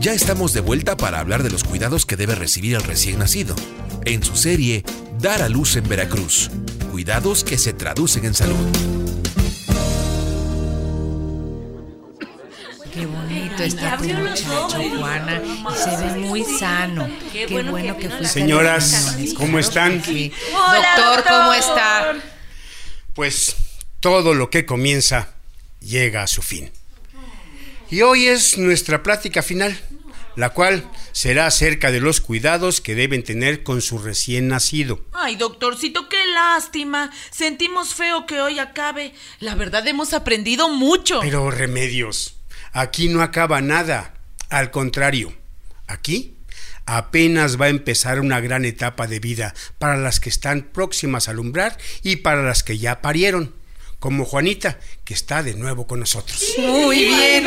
Ya estamos de vuelta para hablar de los cuidados que debe recibir el recién nacido. En su serie Dar a luz en Veracruz. Cuidados que se traducen en salud. Qué bonito está tu muchacho, Juana. Y se ve muy sano. Qué, bueno, que, fue. Señoras, ¿cómo están? doctor, ¿cómo está? Pues todo lo que comienza llega a su fin. Y hoy es nuestra plática final, la cual será acerca de los cuidados que deben tener con su recién nacido. Ay, doctorcito, qué lástima. Sentimos feo que hoy acabe. La verdad hemos aprendido mucho. Pero remedios. Aquí no acaba nada. Al contrario, aquí apenas va a empezar una gran etapa de vida para las que están próximas a alumbrar y para las que ya parieron como Juanita, que está de nuevo con nosotros. Muy bien,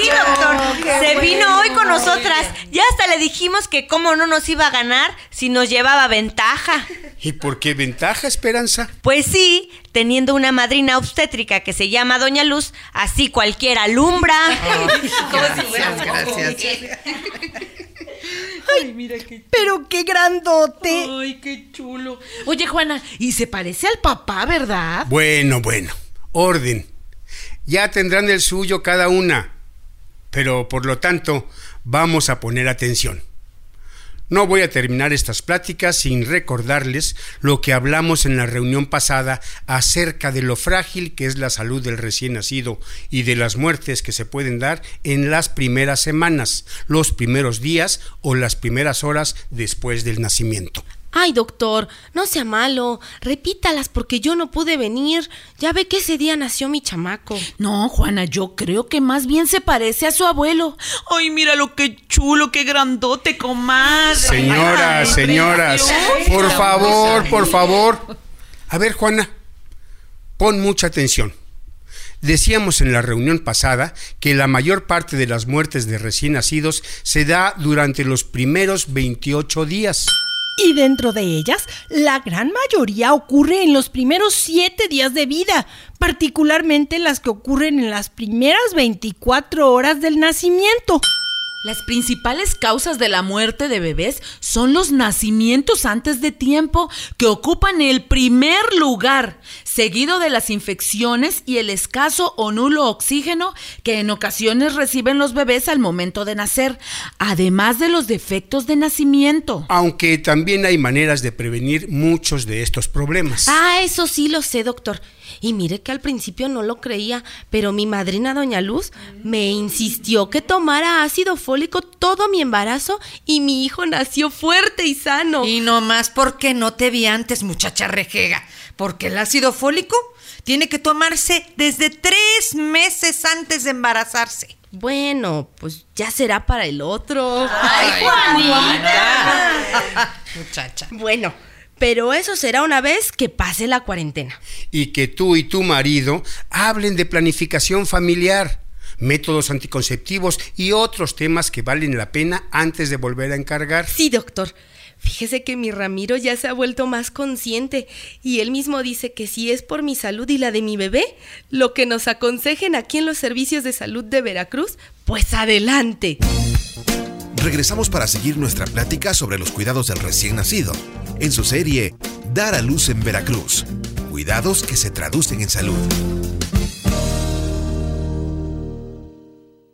Sí, doctor. Se vino hoy con nosotras. Ya hasta le dijimos que cómo no nos iba a ganar si nos llevaba ventaja. ¿Y por qué ventaja, Esperanza? Pues sí, teniendo una madrina obstétrica que se llama Doña Luz, así cualquiera alumbra. gracias, gracias. Ay, mira qué Pero qué grandote. Ay, qué chulo. Oye, Juana, y se parece al papá, ¿verdad? Bueno, bueno. Orden. Ya tendrán el suyo cada una. Pero por lo tanto, vamos a poner atención. No voy a terminar estas pláticas sin recordarles lo que hablamos en la reunión pasada acerca de lo frágil que es la salud del recién nacido y de las muertes que se pueden dar en las primeras semanas, los primeros días o las primeras horas después del nacimiento. Ay, doctor, no sea malo. Repítalas porque yo no pude venir. Ya ve que ese día nació mi chamaco. No, Juana, yo creo que más bien se parece a su abuelo. Ay, mira lo que chulo, qué grandote, comadre. Señoras, Ay, señoras, por favor, por favor. A ver, Juana, pon mucha atención. Decíamos en la reunión pasada que la mayor parte de las muertes de recién nacidos se da durante los primeros 28 días. Y dentro de ellas, la gran mayoría ocurre en los primeros siete días de vida, particularmente las que ocurren en las primeras 24 horas del nacimiento. Las principales causas de la muerte de bebés son los nacimientos antes de tiempo, que ocupan el primer lugar, seguido de las infecciones y el escaso o nulo oxígeno que en ocasiones reciben los bebés al momento de nacer, además de los defectos de nacimiento. Aunque también hay maneras de prevenir muchos de estos problemas. Ah, eso sí lo sé, doctor. Y mire que al principio no lo creía, pero mi madrina Doña Luz me insistió que tomara ácido fólico todo mi embarazo y mi hijo nació fuerte y sano. Y no más porque no te vi antes, muchacha rejega. Porque el ácido fólico tiene que tomarse desde tres meses antes de embarazarse. Bueno, pues ya será para el otro. ¡Ay, Juanita! Muchacha. Bueno, pero eso será una vez que pase la cuarentena. Y que tú y tu marido hablen de planificación familiar, métodos anticonceptivos y otros temas que valen la pena antes de volver a encargar. Sí, doctor. Fíjese que mi Ramiro ya se ha vuelto más consciente y él mismo dice que si es por mi salud y la de mi bebé, lo que nos aconsejen aquí en los servicios de salud de Veracruz, pues adelante. Regresamos para seguir nuestra plática sobre los cuidados del recién nacido. En su serie Dar a luz en Veracruz. Cuidados que se traducen en salud.